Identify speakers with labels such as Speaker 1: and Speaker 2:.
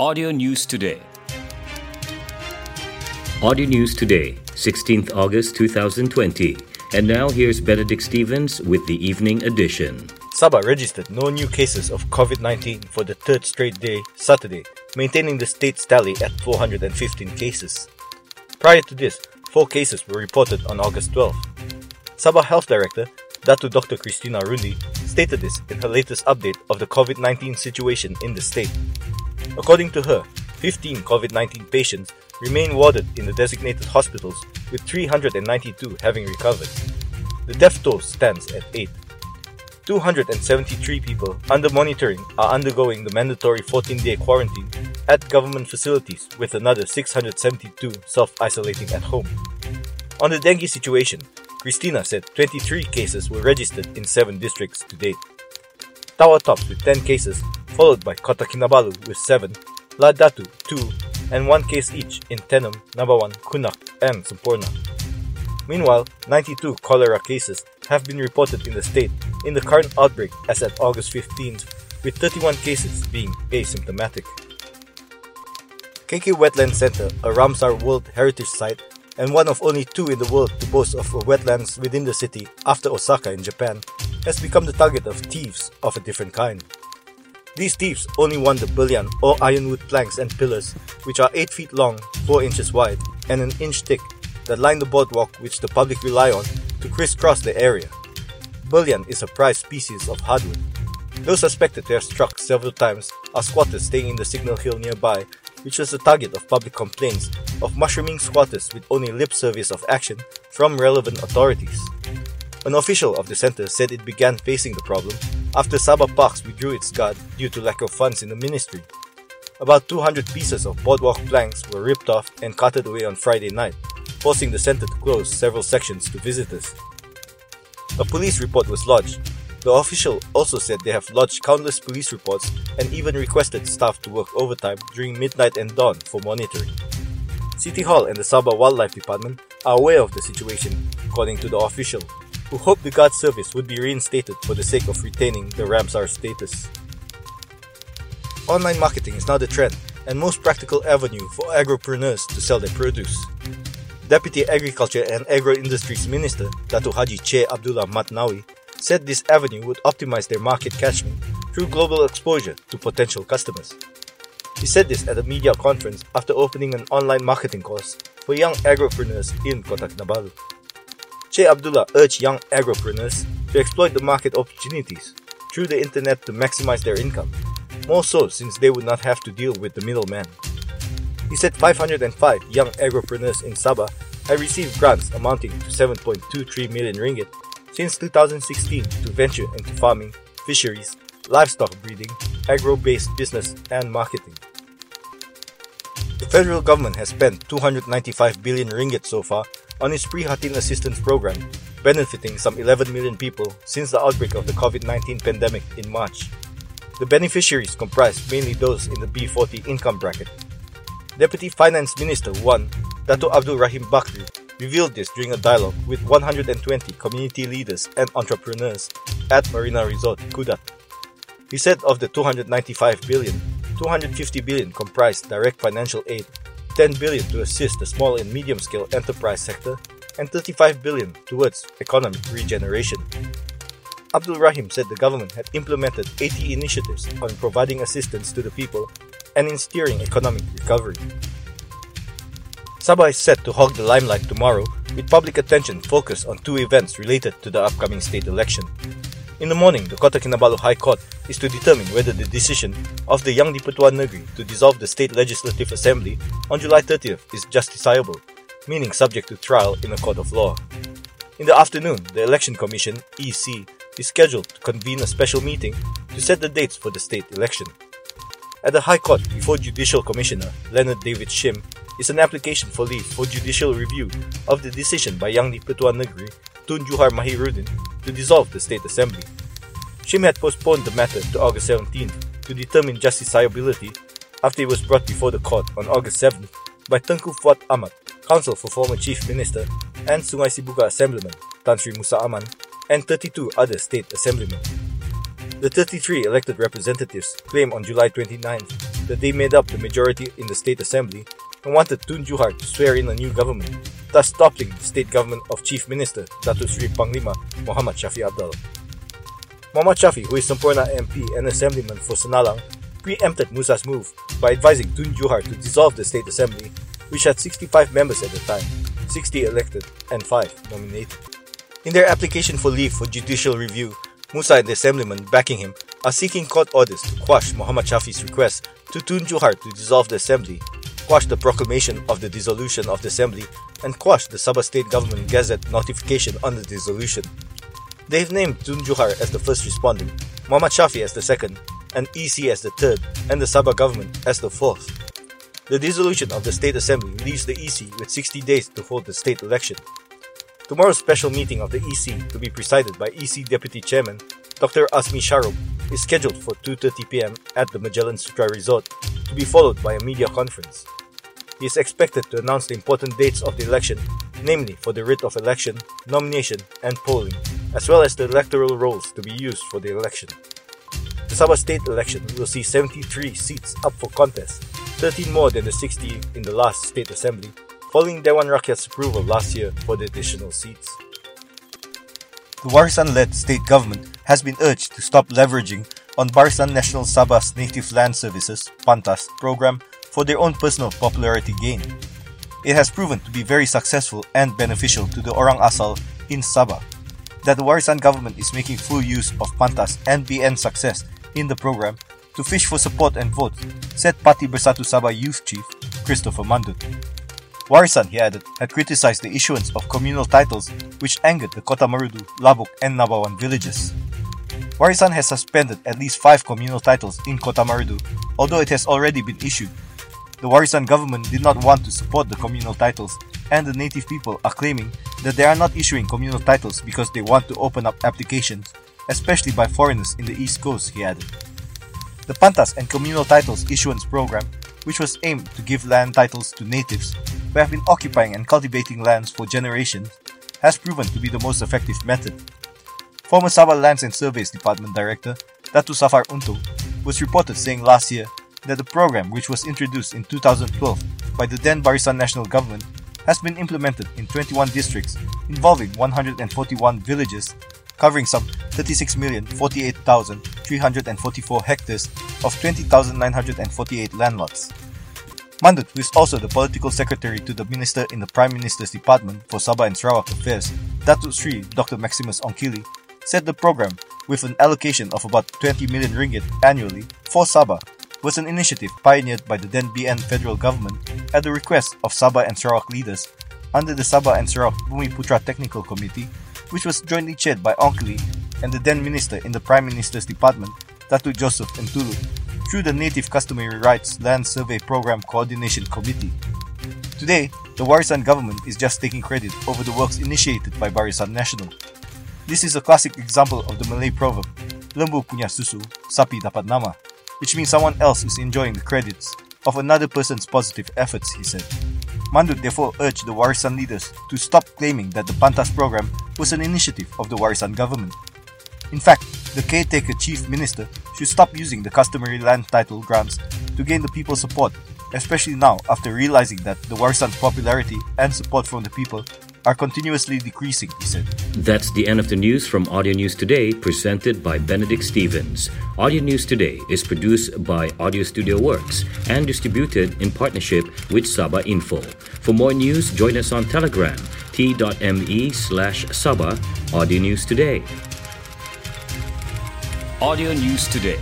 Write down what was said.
Speaker 1: Audio News Today.
Speaker 2: Audio News Today, 16th August 2020. And now here's Benedict Stevens with the evening edition.
Speaker 3: Sabah registered no new cases of COVID 19 for the third straight day, Saturday, maintaining the state's tally at 415 cases. Prior to this, four cases were reported on August 12. Sabah Health Director, Datu Dr. Christina Rundi, stated this in her latest update of the COVID 19 situation in the state. According to her, 15 COVID 19 patients remain warded in the designated hospitals, with 392 having recovered. The death toll stands at 8. 273 people under monitoring are undergoing the mandatory 14 day quarantine at government facilities, with another 672 self isolating at home. On the dengue situation, Christina said 23 cases were registered in 7 districts to date. Tawau tops with 10 cases, followed by Kota Kinabalu with 7, Lahad Datu 2, and 1 case each in Tenom, Nabawan, Kunak, and Semporna. Meanwhile, 92 cholera cases have been reported in the state in the current outbreak as at August 15th, with 31 cases being asymptomatic. KK Wetland Center, a Ramsar World Heritage Site, and one of only two in the world to boast of wetlands within the city after Osaka in Japan, has become the target of thieves of a different kind. These thieves only want the belian or ironwood planks and pillars, which are 8 feet long, 4 inches wide, and an inch thick, that line the boardwalk which the public rely on to crisscross the area. Belian is a prized species of hardwood. Those suspected to have struck several times are squatters staying in the signal hill nearby, which was the target of public complaints of mushrooming squatters with only lip service of action from relevant authorities. An official of the center said it began facing the problem after Sabah Parks withdrew its guard due to lack of funds in the ministry. About 200 pieces of boardwalk planks were ripped off and carted away on Friday night, forcing the center to close several sections to visitors. A police report was lodged. The official also said they have lodged countless police reports and even requested staff to work overtime during midnight and dawn for monitoring. City Hall and the Sabah Wildlife Department are aware of the situation, according to the official, who hoped the guard service would be reinstated for the sake of retaining the Ramsar status. Online marketing is now the trend and most practical avenue for agropreneurs to sell their produce. Deputy Agriculture and Agro Industries Minister Datu Haji Che Abdullah Mat Nawi said this avenue would optimize their market catchment through global exposure to potential customers. He said this at a media conference after opening an online marketing course for young agropreneurs in Kota Kinabalu. Che Abdullah urged young agropreneurs to exploit the market opportunities through the internet to maximize their income, more so since they would not have to deal with the middleman. He said 505 young agropreneurs in Sabah have received grants amounting to 7.23 million ringgit since 2016 to venture into farming, fisheries, livestock breeding, agro-based business, and marketing. The federal government has spent 295 billion ringgit so far on its Prihatin assistance program, benefiting some 11 million people since the outbreak of the COVID-19 pandemic in March. The beneficiaries comprise mainly those in the B40 income bracket. Deputy Finance Minister 1, Dato Abdul Rahim Bakri, revealed this during a dialogue with 120 community leaders and entrepreneurs at Marina Resort, Kudat. He said of the 295 billion, 250 billion comprised direct financial aid, 10 billion to assist the small and medium scale enterprise sector, and 35 billion towards economic regeneration. Abdul Rahim said the government had implemented 80 initiatives on providing assistance to the people and in steering economic recovery. Sabah is set to hog the limelight tomorrow with public attention focused on two events related to the upcoming state election. In the morning, the Kota Kinabalu High Court is to determine whether the decision of the Yang di-Pertuan Negeri to dissolve the State Legislative Assembly on July 30th is justiciable, meaning subject to trial in a court of law. In the afternoon, the Election Commission, EC, is scheduled to convene a special meeting to set the dates for the state election. At the High Court, before Judicial Commissioner Leonard David Shim, is an application for leave for judicial review of the decision by Yang di-Pertuan Negeri Tun Juhar Mahiruddin to dissolve the State Assembly. Shim had postponed the matter to August 17th to determine justiciability after it was brought before the court on August 7th by Tengku Fuad Ahmad, counsel for former Chief Minister and Sungai Sibuga Assemblyman Tan Sri Musa Aman, and 32 other state assemblymen. The 33 elected representatives claimed on July 29th that they made up the majority in the State Assembly and wanted Tun Juhar to swear in a new government, thus stopping the state government of Chief Minister Dato Sri Panglima Muhammad Shafie Apdal. Muhammad Shafie, who is Semporna MP and Assemblyman for Senallang, preempted Musa's move by advising Tun Juhar to dissolve the State Assembly, which had 65 members at the time, 60 elected and 5 nominated. In their application for leave for judicial review, Musa and the Assemblyman backing him are seeking court orders to quash Muhammad Shafie's request to Tun Juhar to dissolve the Assembly, quash the proclamation of the dissolution of the Assembly, and quash the Sabah State Government Gazette notification on the dissolution. They've named Tun Juhar as the first respondent, Muhammad Shafie as the second, and EC as the third, and the Sabah government as the fourth. The dissolution of the State Assembly leaves the EC with 60 days to hold the state election. Tomorrow's special meeting of the EC, to be presided by EC Deputy Chairman Dr. Azmi Sharom, is scheduled for 2.30 pm at the Magellan Sutera Resort, to be followed by a media conference. He is expected to announce the important dates of the election, namely for the writ of election, nomination, and polling, as well as the electoral rolls to be used for the election. The Sabah state election will see 73 seats up for contest, 13 more than the 60 in the last state assembly, following Dewan Rakyat's approval last year for the additional seats. The Warisan-led state government has been urged to stop leveraging on Barisan Nasional Sabah's Native Land Services (PANTAS) program for their own personal popularity gain. It has proven to be very successful and beneficial to the Orang Asal in Sabah. That the Warisan government is making full use of PANTAS and BN success in the program to fish for support and vote, said Parti Bersatu Sabah Youth Chief Christopher Mandut. Warisan, he added, had criticized the issuance of communal titles which angered the Kota Marudu, Labuk, and Nabawan villages. Warisan has suspended at least five communal titles in Kota Marudu, although it has already been issued. The Warisan government did not want to support the communal titles, and the native people are claiming that they are not issuing communal titles because they want to open up applications, especially by foreigners in the East Coast, he added. The Pantas and Communal Titles Issuance Program, which was aimed to give land titles to natives who have been occupying and cultivating lands for generations, has proven to be the most effective method. Former Sabah Lands and Surveys Department Director Datu Safar Untong was reported saying last year that the program, which was introduced in 2012 by the then Barisan Nasional Government, has been implemented in 21 districts involving 141 villages covering some 36,048,344 hectares of 20,948 land lots. Mandut, who is also the political secretary to the minister in the Prime Minister's Department for Sabah and Sarawak Affairs, Datuk Sri Dr. Maximus Ongkili, said the program, with an allocation of about 20 million ringgit annually for Sabah, was an initiative pioneered by the then BN federal government at the request of Sabah and Sarawak leaders under the Sabah and Sarawak Bumiputra Technical Committee, which was jointly chaired by Ongkili and the then minister in the Prime Minister's Department, Datuk Joseph Entulu, through the Native Customary Rights Land Survey Program Coordination Committee. Today, the Warisan government is just taking credit over the works initiated by Barisan Nasional. This is a classic example of the Malay proverb, Lembu punya susu, sapi dapat nama, which means someone else is enjoying the credits of another person's positive efforts, he said. Mandut therefore urged the Warisan leaders to stop claiming that the Pantas program was an initiative of the Warisan government. In fact, the caretaker chief minister should stop using the customary land title grants to gain the people's support, especially now after realizing that the Warisan's popularity and support from the people are continuously decreasing, he said.
Speaker 2: That's the end of the news from Audio News Today, presented by Benedict Stevens. Audio News Today is produced by Audio Studio Works and distributed in partnership with Sabah Info. For more news, join us on Telegram, t.me slash Sabah Audio News Today. Audio News Today